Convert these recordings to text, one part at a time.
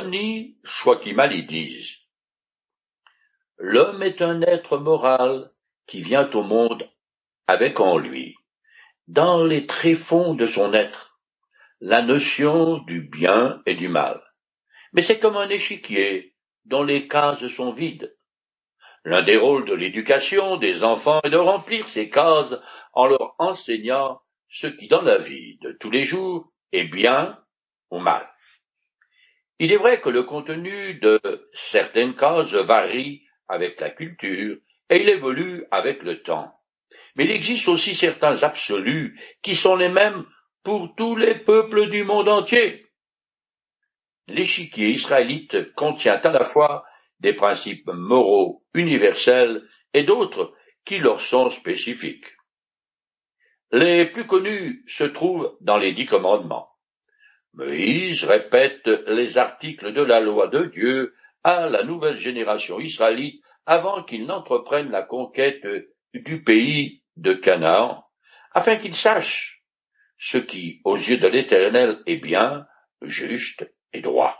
Y dise. L'homme est un être moral qui vient au monde avec en lui, dans les tréfonds de son être, la notion du bien et du mal. Mais c'est comme un échiquier dont les cases sont vides. L'un des rôles de l'éducation des enfants est de remplir ces cases en leur enseignant ce qui dans la vie de tous les jours est bien ou mal. Il est vrai que le contenu de certaines causes varie avec la culture et il évolue avec le temps. Mais il existe aussi certains absolus qui sont les mêmes pour tous les peuples du monde entier. L'échiquier israélite contient à la fois des principes moraux universels et d'autres qui leur sont spécifiques. Les plus connus se trouvent dans les dix commandements. Moïse répète les articles de la loi de Dieu à la nouvelle génération israélite avant qu'ils n'entreprennent la conquête du pays de Canaan, afin qu'ils sachent ce qui, aux yeux de l'Éternel, est bien, juste et droit.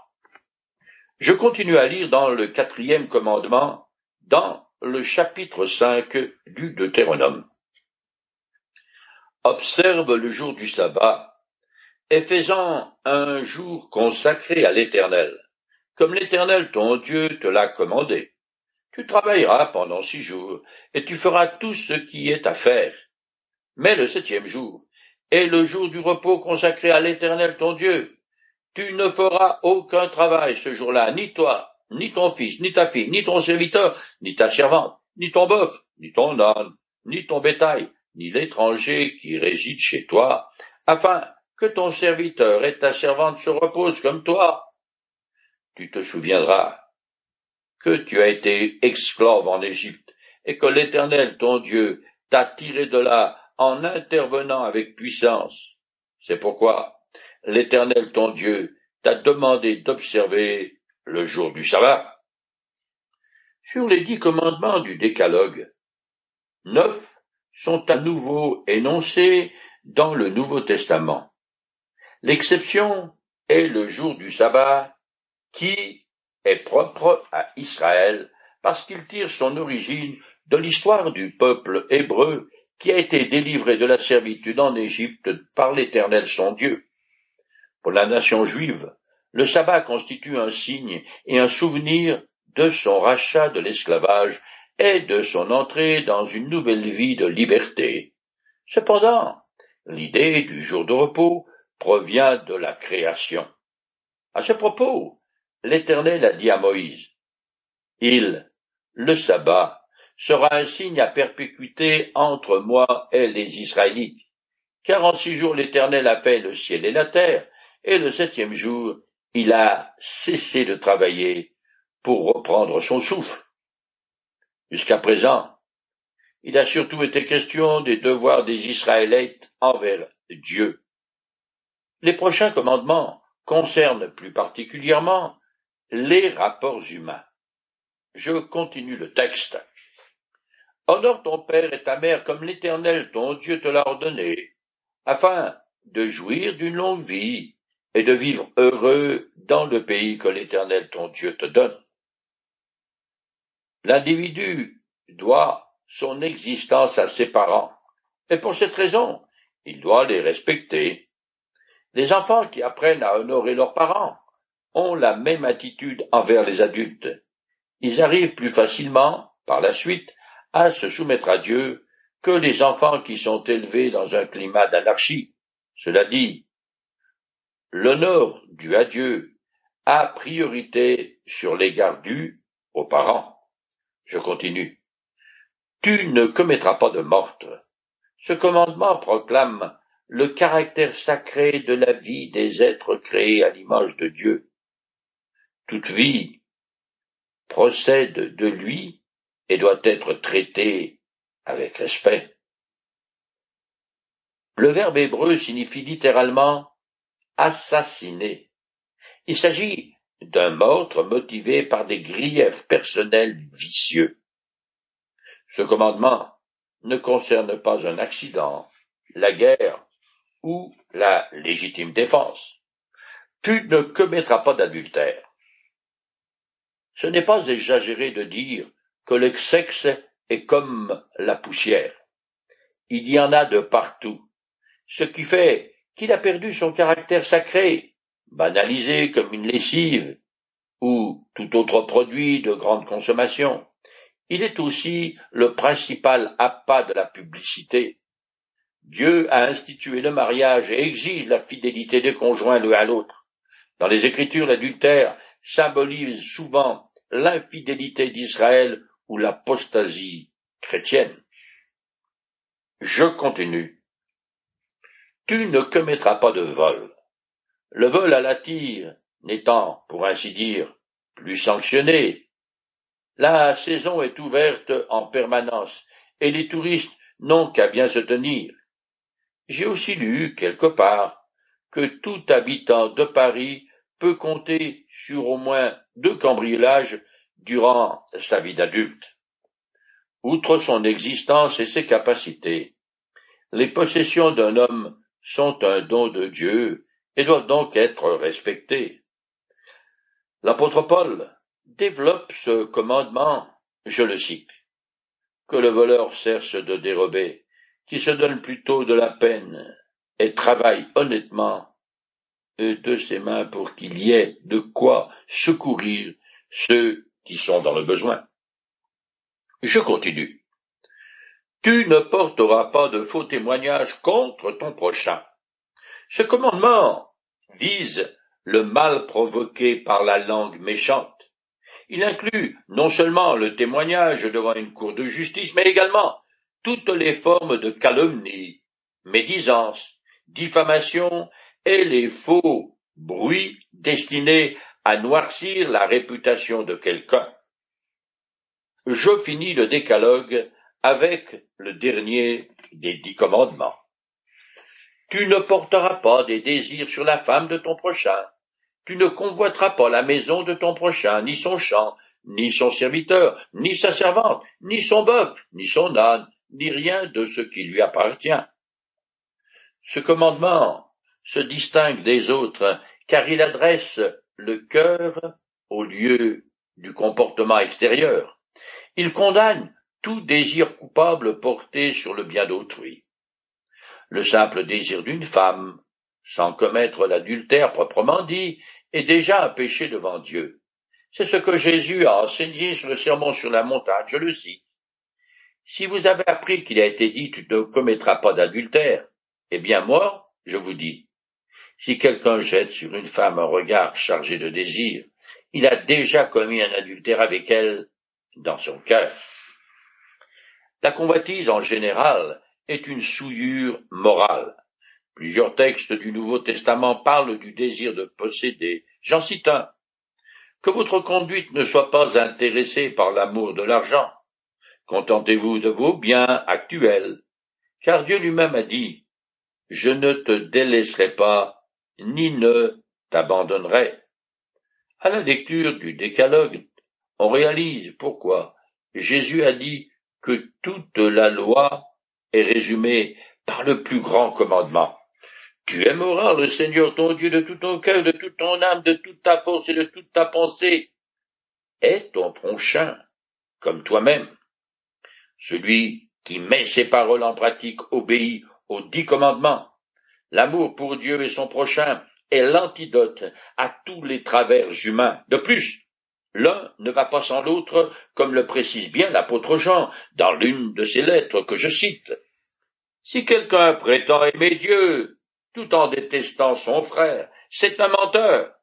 Je continue à lire dans le quatrième commandement, dans le chapitre cinq du Deutéronome. Observe le jour du sabbat et faisant un jour consacré à l'Éternel, comme l'Éternel ton Dieu te l'a commandé. Tu travailleras pendant six jours, et tu feras tout ce qui est à faire. Mais le septième jour est le jour du repos consacré à l'Éternel ton Dieu. Tu ne feras aucun travail ce jour-là, ni toi, ni ton fils, ni ta fille, ni ton serviteur, ni ta servante, ni ton bœuf, ni ton âne, ni ton bétail, ni l'étranger qui réside chez toi, afin que ton serviteur et ta servante se reposent comme toi. Tu te souviendras que tu as été esclave en Égypte, et que l'Éternel ton Dieu t'a tiré de là en intervenant avec puissance. C'est pourquoi l'Éternel ton Dieu t'a demandé d'observer le jour du sabbat. Sur les dix commandements du décalogue, neuf sont à nouveau énoncés dans le Nouveau Testament. L'exception est le jour du sabbat qui est propre à Israël parce qu'il tire son origine de l'histoire du peuple hébreu qui a été délivré de la servitude en Égypte par l'Éternel son Dieu. Pour la nation juive, le sabbat constitue un signe et un souvenir de son rachat de l'esclavage et de son entrée dans une nouvelle vie de liberté. Cependant, l'idée du jour de repos provient de la création. À ce propos, l'Éternel a dit à Moïse, Il, le sabbat, sera un signe à perpétuité entre moi et les Israélites. Car en six jours l'Éternel a fait le ciel et la terre, et le septième jour il a cessé de travailler pour reprendre son souffle. Jusqu'à présent, il a surtout été question des devoirs des Israélites envers Dieu. Les prochains commandements concernent plus particulièrement les rapports humains. Je continue le texte. Honore ton père et ta mère comme l'Éternel ton Dieu te l'a ordonné, afin de jouir d'une longue vie et de vivre heureux dans le pays que l'Éternel ton Dieu te donne. L'individu doit son existence à ses parents, et pour cette raison, il doit les respecter. Les enfants qui apprennent à honorer leurs parents ont la même attitude envers les adultes. Ils arrivent plus facilement, par la suite, à se soumettre à Dieu que les enfants qui sont élevés dans un climat d'anarchie. Cela dit, l'honneur dû à Dieu a priorité sur l'égard dû aux parents. Je continue. Tu ne commettras pas de meurtre. Ce commandement proclame le caractère sacré de la vie des êtres créés à l'image de Dieu. Toute vie procède de lui et doit être traitée avec respect. Le verbe hébreu signifie littéralement assassiner. Il s'agit d'un meurtre motivé par des griefs personnels vicieux. Ce commandement ne concerne pas un accident, la guerre ou la légitime défense. Tu ne commettras pas d'adultère. Ce n'est pas exagéré de dire que le sexe est comme la poussière. Il y en a de partout, ce qui fait qu'il a perdu son caractère sacré, banalisé comme une lessive ou tout autre produit de grande consommation. Il est aussi le principal appât de la publicité. Dieu a institué le mariage et exige la fidélité des conjoints l'un à l'autre. Dans les Écritures, l'adultère symbolise souvent l'infidélité d'Israël ou l'apostasie chrétienne. Je continue. Tu ne commettras pas de vol. Le vol à la tire n'étant, pour ainsi dire, plus sanctionné, la saison est ouverte en permanence et les touristes n'ont qu'à bien se tenir. J'ai aussi lu quelque part que tout habitant de Paris peut compter sur au moins deux cambriolages durant sa vie d'adulte. Outre son existence et ses capacités, les possessions d'un homme sont un don de Dieu et doivent donc être respectées. L'apôtre Paul développe ce commandement, je le cite, que le voleur cherche de dérober, qui se donne plutôt de la peine et travaille honnêtement de ses mains pour qu'il y ait de quoi secourir ceux qui sont dans le besoin. Je continue. Tu ne porteras pas de faux témoignages contre ton prochain. Ce commandement vise le mal provoqué par la langue méchante. Il inclut non seulement le témoignage devant une cour de justice, mais également toutes les formes de calomnie, médisance, diffamation et les faux bruits destinés à noircir la réputation de quelqu'un. Je finis le décalogue avec le dernier des dix commandements. Tu ne porteras pas des désirs sur la femme de ton prochain. Tu ne convoiteras pas la maison de ton prochain, ni son champ, ni son serviteur, ni sa servante, ni son bœuf, ni son âne, ni rien de ce qui lui appartient. Ce commandement se distingue des autres car il adresse le cœur au lieu du comportement extérieur. Il condamne tout désir coupable porté sur le bien d'autrui. Le simple désir d'une femme, sans commettre l'adultère proprement dit, est déjà un péché devant Dieu. C'est ce que Jésus a enseigné sur le sermon sur la montagne, je le cite. Si vous avez appris qu'il a été dit tu ne commettras pas d'adultère, eh bien moi, je vous dis, si quelqu'un jette sur une femme un regard chargé de désir, il a déjà commis un adultère avec elle dans son cœur. La convoitise en général est une souillure morale. Plusieurs textes du Nouveau Testament parlent du désir de posséder. J'en cite un. Que votre conduite ne soit pas intéressée par l'amour de l'argent. Contentez-vous de vos biens actuels. Car Dieu lui-même a dit, je ne te délaisserai pas ni ne t'abandonnerai. À la lecture du décalogue, on réalise pourquoi Jésus a dit que toute la loi est résumée par le plus grand commandement. Tu aimeras le Seigneur ton Dieu de tout ton cœur, de toute ton âme, de toute ta force et de toute ta pensée, et ton prochain comme toi-même. Celui qui met ses paroles en pratique obéit aux dix commandements. L'amour pour Dieu et son prochain est l'antidote à tous les travers humains. De plus, l'un ne va pas sans l'autre, comme le précise bien l'apôtre Jean dans l'une de ses lettres que je cite. Si quelqu'un prétend aimer Dieu tout en détestant son frère, c'est un menteur,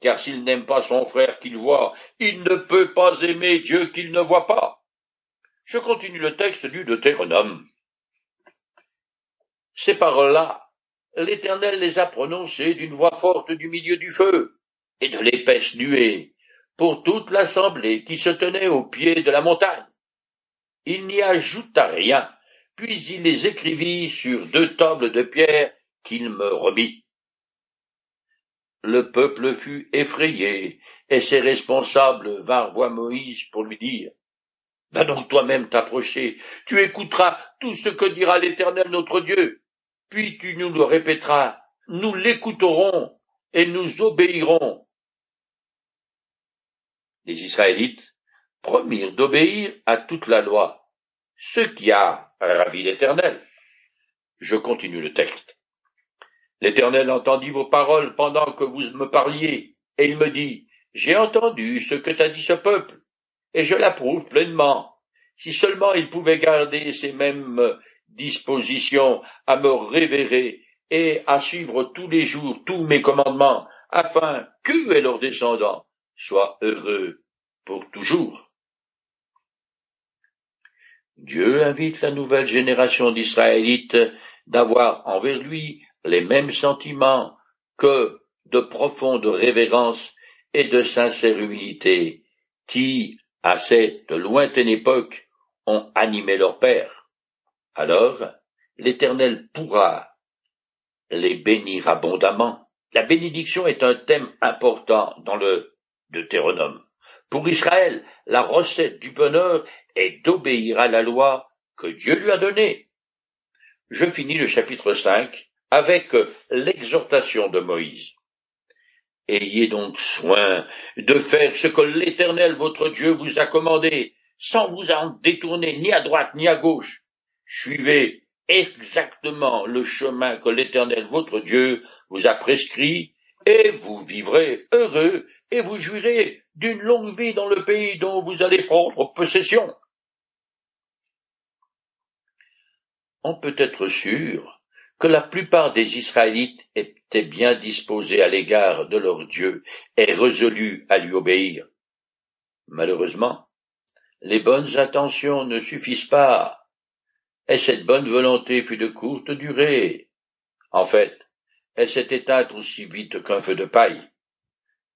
car s'il n'aime pas son frère qu'il voit, il ne peut pas aimer Dieu qu'il ne voit pas. Je continue le texte du Deutéronome. Ces paroles-là l'Éternel les a prononcés d'une voix forte du milieu du feu, et de l'épaisse nuée, pour toute l'assemblée qui se tenait au pied de la montagne. Il n'y ajouta rien, puis il les écrivit sur deux tables de pierre qu'il me remit. Le peuple fut effrayé, et ses responsables vinrent voir Moïse pour lui dire Va donc toi-même t'approcher, tu écouteras tout ce que dira l'Éternel notre Dieu puis tu nous le répéteras, nous l'écouterons et nous obéirons. les Israélites promirent d'obéir à toute la loi, ce qui a ravi l'Éternel. Je continue le texte. L'Éternel entendit vos paroles pendant que vous me parliez, et il me dit, J'ai entendu ce que t'a dit ce peuple, et je l'approuve pleinement. Si seulement il pouvait garder ces mêmes dispositions à me révérer et à suivre tous les jours tous mes commandements, afin qu'eux et leurs descendants soient heureux pour toujours. Dieu invite la nouvelle génération d'Israélites d'avoir envers lui les mêmes sentiments que de profonde révérence et de sincère humilité qui, à cette lointaine époque, ont animé leur Père. Alors, l'Éternel pourra les bénir abondamment. La bénédiction est un thème important dans le Deutéronome. Pour Israël, la recette du bonheur est d'obéir à la loi que Dieu lui a donnée. Je finis le chapitre 5 avec l'exhortation de Moïse. Ayez donc soin de faire ce que l'Éternel votre Dieu vous a commandé, sans vous en détourner ni à droite ni à gauche. Suivez exactement le chemin que l'Éternel votre Dieu vous a prescrit, et vous vivrez heureux, et vous jouirez d'une longue vie dans le pays dont vous allez prendre possession. On peut être sûr que la plupart des Israélites étaient bien disposés à l'égard de leur Dieu et résolus à lui obéir. Malheureusement, les bonnes intentions ne suffisent pas, et cette bonne volonté fut de courte durée. En fait, elle s'est éteinte aussi vite qu'un feu de paille.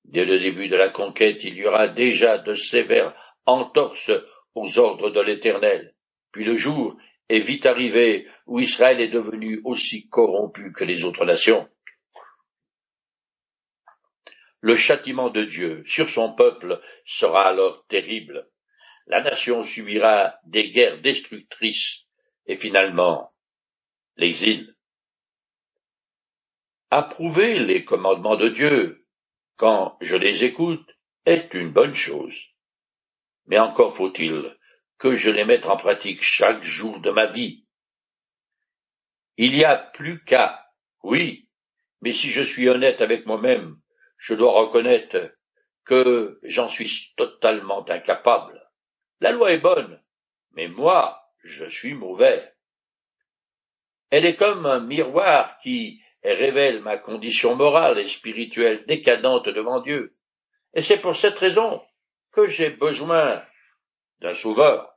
Dès le début de la conquête, il y aura déjà de sévères entorses aux ordres de l'Éternel. Puis le jour est vite arrivé où Israël est devenu aussi corrompu que les autres nations. Le châtiment de Dieu sur son peuple sera alors terrible. La nation subira des guerres destructrices et finalement l'exil. Approuver les commandements de Dieu, quand je les écoute, est une bonne chose. Mais encore faut-il que je les mette en pratique chaque jour de ma vie. Il y a plus qu'à, oui, mais si je suis honnête avec moi-même, je dois reconnaître que j'en suis totalement incapable. La loi est bonne, mais moi, je suis mauvais. Elle est comme un miroir qui révèle ma condition morale et spirituelle décadente devant Dieu. Et c'est pour cette raison que j'ai besoin d'un sauveur.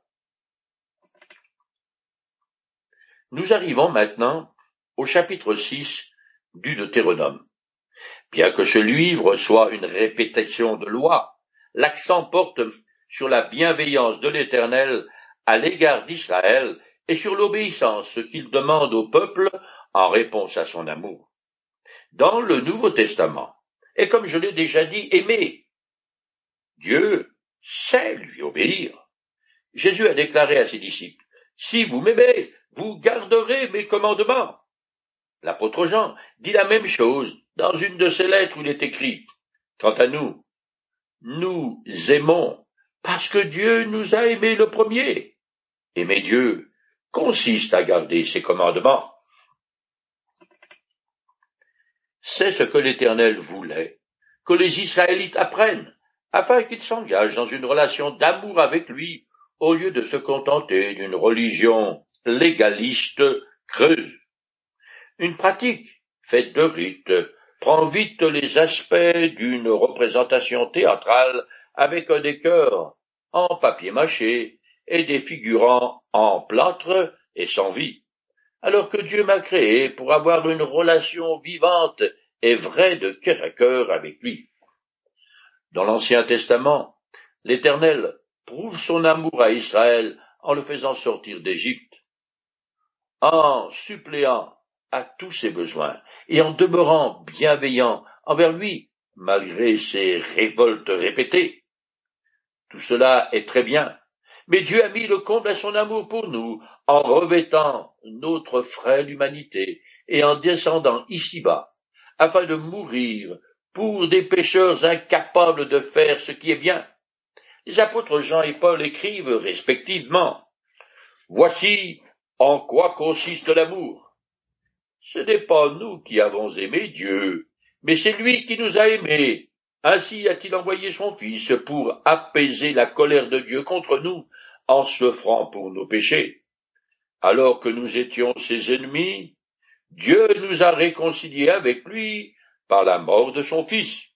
Nous arrivons maintenant au chapitre 6 du Deutéronome. Bien que ce livre soit une répétition de lois, l'accent porte sur la bienveillance de l'Éternel à l'égard d'Israël et sur l'obéissance qu'il demande au peuple en réponse à son amour. Dans le Nouveau Testament, et comme je l'ai déjà dit, aimer. Dieu sait lui obéir. Jésus a déclaré à ses disciples, Si vous m'aimez, vous garderez mes commandements. L'apôtre Jean dit la même chose dans une de ses lettres où il est écrit, Quant à nous, nous aimons parce que Dieu nous a aimés le premier. Aimer Dieu consiste à garder ses commandements. C'est ce que l'Éternel voulait que les Israélites apprennent, afin qu'ils s'engagent dans une relation d'amour avec lui, au lieu de se contenter d'une religion légaliste creuse. Une pratique faite de rites prend vite les aspects d'une représentation théâtrale avec un décor en papier mâché et des figurants en plâtre et sans vie, alors que Dieu m'a créé pour avoir une relation vivante et vraie de cœur à cœur avec lui. Dans l'Ancien Testament, l'Éternel prouve son amour à Israël en le faisant sortir d'Égypte en suppléant à tous ses besoins et en demeurant bienveillant envers lui malgré ses révoltes répétées. Tout cela est très bien, mais Dieu a mis le comble à son amour pour nous en revêtant notre frêle humanité et en descendant ici-bas afin de mourir pour des pécheurs incapables de faire ce qui est bien. les apôtres Jean et Paul écrivent respectivement Voici en quoi consiste l'amour? Ce n'est pas nous qui avons aimé Dieu, mais c'est lui qui nous a aimés. Ainsi a-t-il envoyé son Fils pour apaiser la colère de Dieu contre nous en s'offrant pour nos péchés. Alors que nous étions ses ennemis, Dieu nous a réconciliés avec lui par la mort de son Fils.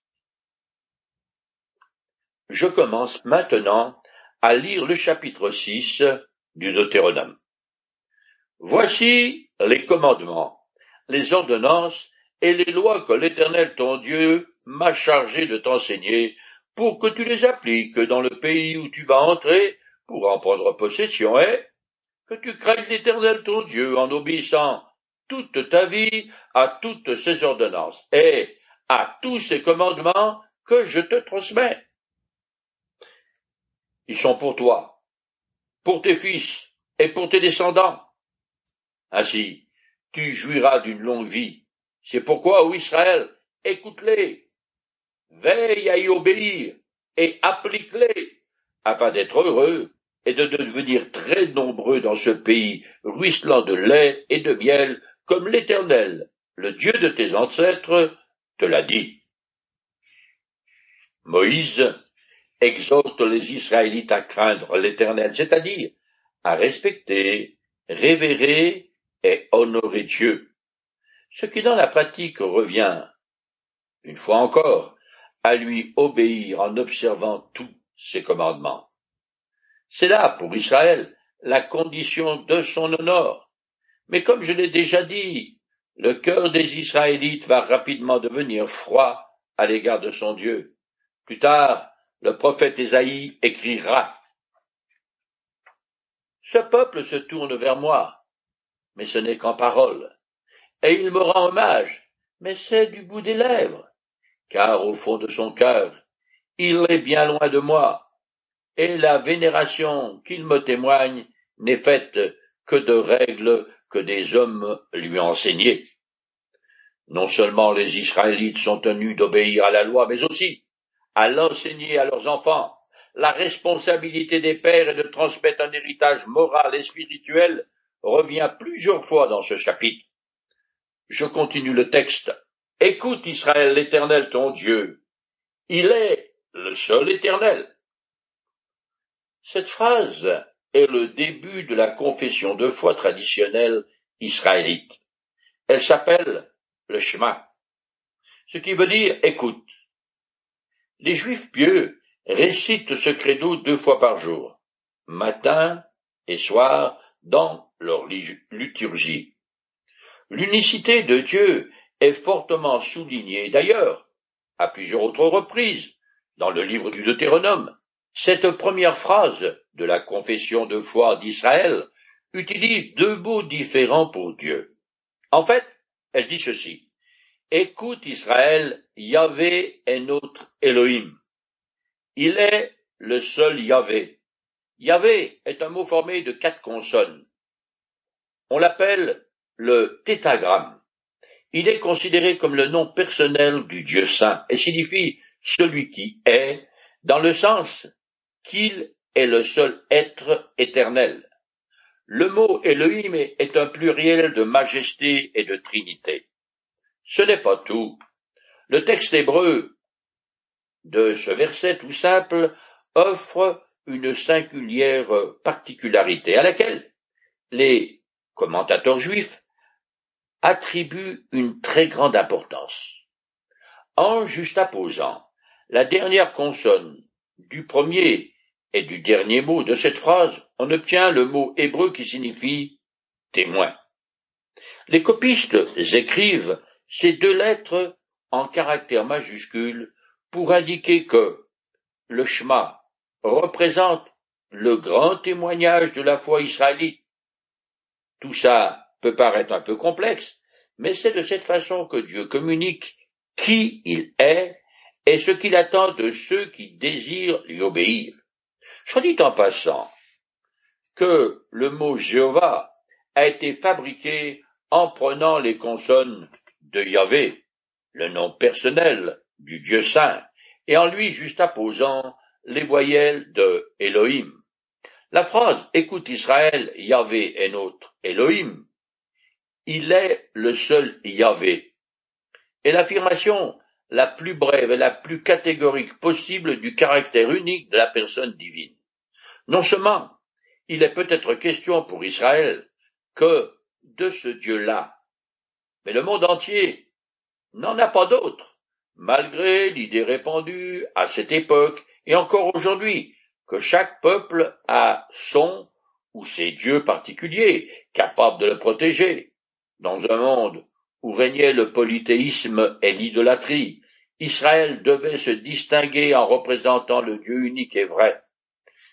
Je commence maintenant à lire le chapitre 6 du Deutéronome. Voici les commandements, les ordonnances et les lois que l'Éternel ton Dieu m'a chargé de t'enseigner pour que tu les appliques dans le pays où tu vas entrer pour en prendre possession et que tu craignes l'Éternel ton Dieu en obéissant toute ta vie à toutes ses ordonnances et à tous ses commandements que je te transmets. Ils sont pour toi, pour tes fils et pour tes descendants. Ainsi, tu jouiras d'une longue vie. C'est pourquoi, ô Israël, écoute-les, veille à y obéir et applique-les, afin d'être heureux et de devenir très nombreux dans ce pays, ruisselant de lait et de miel, comme l'Éternel, le Dieu de tes ancêtres, te l'a dit. Moïse exhorte les Israélites à craindre l'Éternel, c'est-à-dire à respecter, révérer et honorer Dieu, ce qui dans la pratique revient, une fois encore, à lui obéir en observant tous ses commandements. C'est là, pour Israël, la condition de son honneur. Mais comme je l'ai déjà dit, le cœur des Israélites va rapidement devenir froid à l'égard de son Dieu. Plus tard, le prophète Ésaïe écrira Ce peuple se tourne vers moi, mais ce n'est qu'en parole, et il me rend hommage, mais c'est du bout des lèvres, car au fond de son cœur, il est bien loin de moi, et la vénération qu'il me témoigne n'est faite que de règles que des hommes lui ont enseignées. Non seulement les Israélites sont tenus d'obéir à la loi, mais aussi à l'enseigner à leurs enfants. La responsabilité des pères est de transmettre un héritage moral et spirituel revient plusieurs fois dans ce chapitre. Je continue le texte. Écoute Israël l'Éternel ton Dieu. Il est le seul Éternel. Cette phrase est le début de la confession de foi traditionnelle israélite. Elle s'appelle le Shema, ce qui veut dire écoute. Les Juifs pieux récitent ce credo deux fois par jour, matin et soir, dans leur. L'unicité de Dieu est fortement soulignée d'ailleurs, à plusieurs autres reprises, dans le livre du Deutéronome. Cette première phrase de la confession de foi d'Israël utilise deux mots différents pour Dieu. En fait, elle dit ceci. Écoute Israël, Yahvé est notre Elohim. Il est le seul Yahvé. Yahvé est un mot formé de quatre consonnes. On l'appelle le tétagramme. Il est considéré comme le nom personnel du Dieu saint et signifie celui qui est, dans le sens qu'il est le seul être éternel. Le mot Elohim est un pluriel de majesté et de trinité. Ce n'est pas tout. Le texte hébreu de ce verset tout simple offre une singulière particularité à laquelle les commentateurs juifs attribuent une très grande importance. En juxtaposant la dernière consonne du premier et du dernier mot de cette phrase, on obtient le mot hébreu qui signifie témoin. Les copistes écrivent ces deux lettres en caractères majuscules pour indiquer que le Shema représente le grand témoignage de la foi israélite. Tout ça peut paraître un peu complexe, mais c'est de cette façon que Dieu communique qui il est et ce qu'il attend de ceux qui désirent lui obéir. Soit dit en passant que le mot Jéhovah a été fabriqué en prenant les consonnes de Yahvé, le nom personnel du Dieu saint, et en lui juste apposant les voyelles de Elohim. La phrase Écoute Israël, Yahvé est notre Elohim. Il est le seul Yahvé. Et l'affirmation la plus brève et la plus catégorique possible du caractère unique de la personne divine. Non seulement il est peut-être question pour Israël que de ce Dieu-là, mais le monde entier n'en a pas d'autre, malgré l'idée répandue à cette époque et encore aujourd'hui que chaque peuple a son ou ses dieux particuliers capables de le protéger. Dans un monde où régnait le polythéisme et l'idolâtrie, Israël devait se distinguer en représentant le Dieu unique et vrai.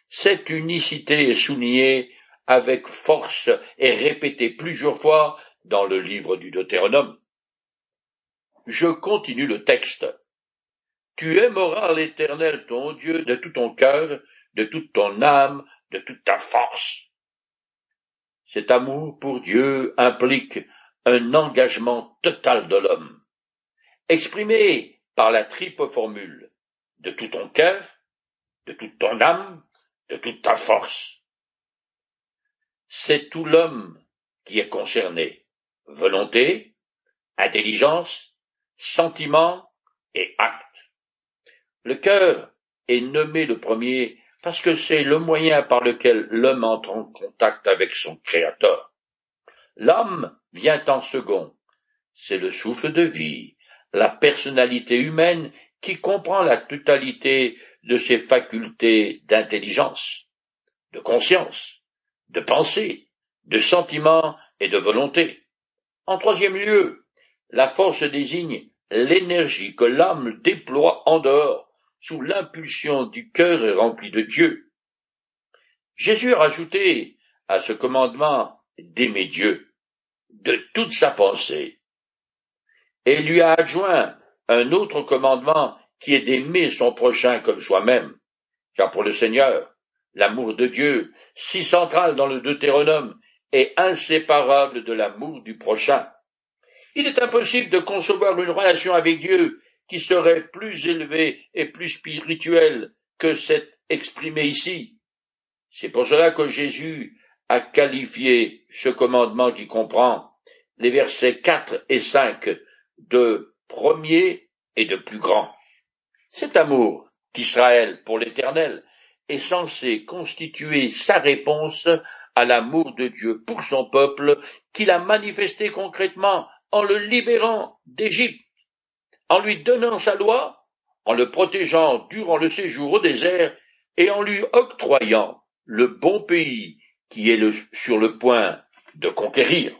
Cette unicité est soulignée avec force et répétée plusieurs fois dans le livre du Deutéronome. Je continue le texte. Tu aimeras l'Éternel ton Dieu de tout ton cœur, de toute ton âme, de toute ta force. Cet amour pour Dieu implique un engagement total de l'homme, exprimé par la triple formule de tout ton cœur, de toute ton âme, de toute ta force. C'est tout l'homme qui est concerné, volonté, intelligence, sentiment et acte. Le cœur est nommé le premier parce que c'est le moyen par lequel l'homme entre en contact avec son Créateur. L'homme vient en second. C'est le souffle de vie, la personnalité humaine qui comprend la totalité de ses facultés d'intelligence, de conscience, de pensée, de sentiment et de volonté. En troisième lieu, la force désigne l'énergie que l'âme déploie en dehors, sous l'impulsion du cœur rempli de Dieu. Jésus a rajouté à ce commandement d'aimer Dieu de toute sa pensée, et lui a adjoint un autre commandement qui est d'aimer son prochain comme soi-même, car pour le Seigneur, l'amour de Dieu, si central dans le Deutéronome, est inséparable de l'amour du prochain. Il est impossible de concevoir une relation avec Dieu qui serait plus élevée et plus spirituelle que cette exprimée ici. C'est pour cela que Jésus a qualifié ce commandement qui comprend les versets 4 et 5 de premier et de plus grand. Cet amour d'Israël pour l'Éternel est censé constituer sa réponse à l'amour de Dieu pour son peuple qu'il a manifesté concrètement en le libérant d'Égypte, en lui donnant sa loi, en le protégeant durant le séjour au désert et en lui octroyant le bon pays qui est sur le point de conquérir.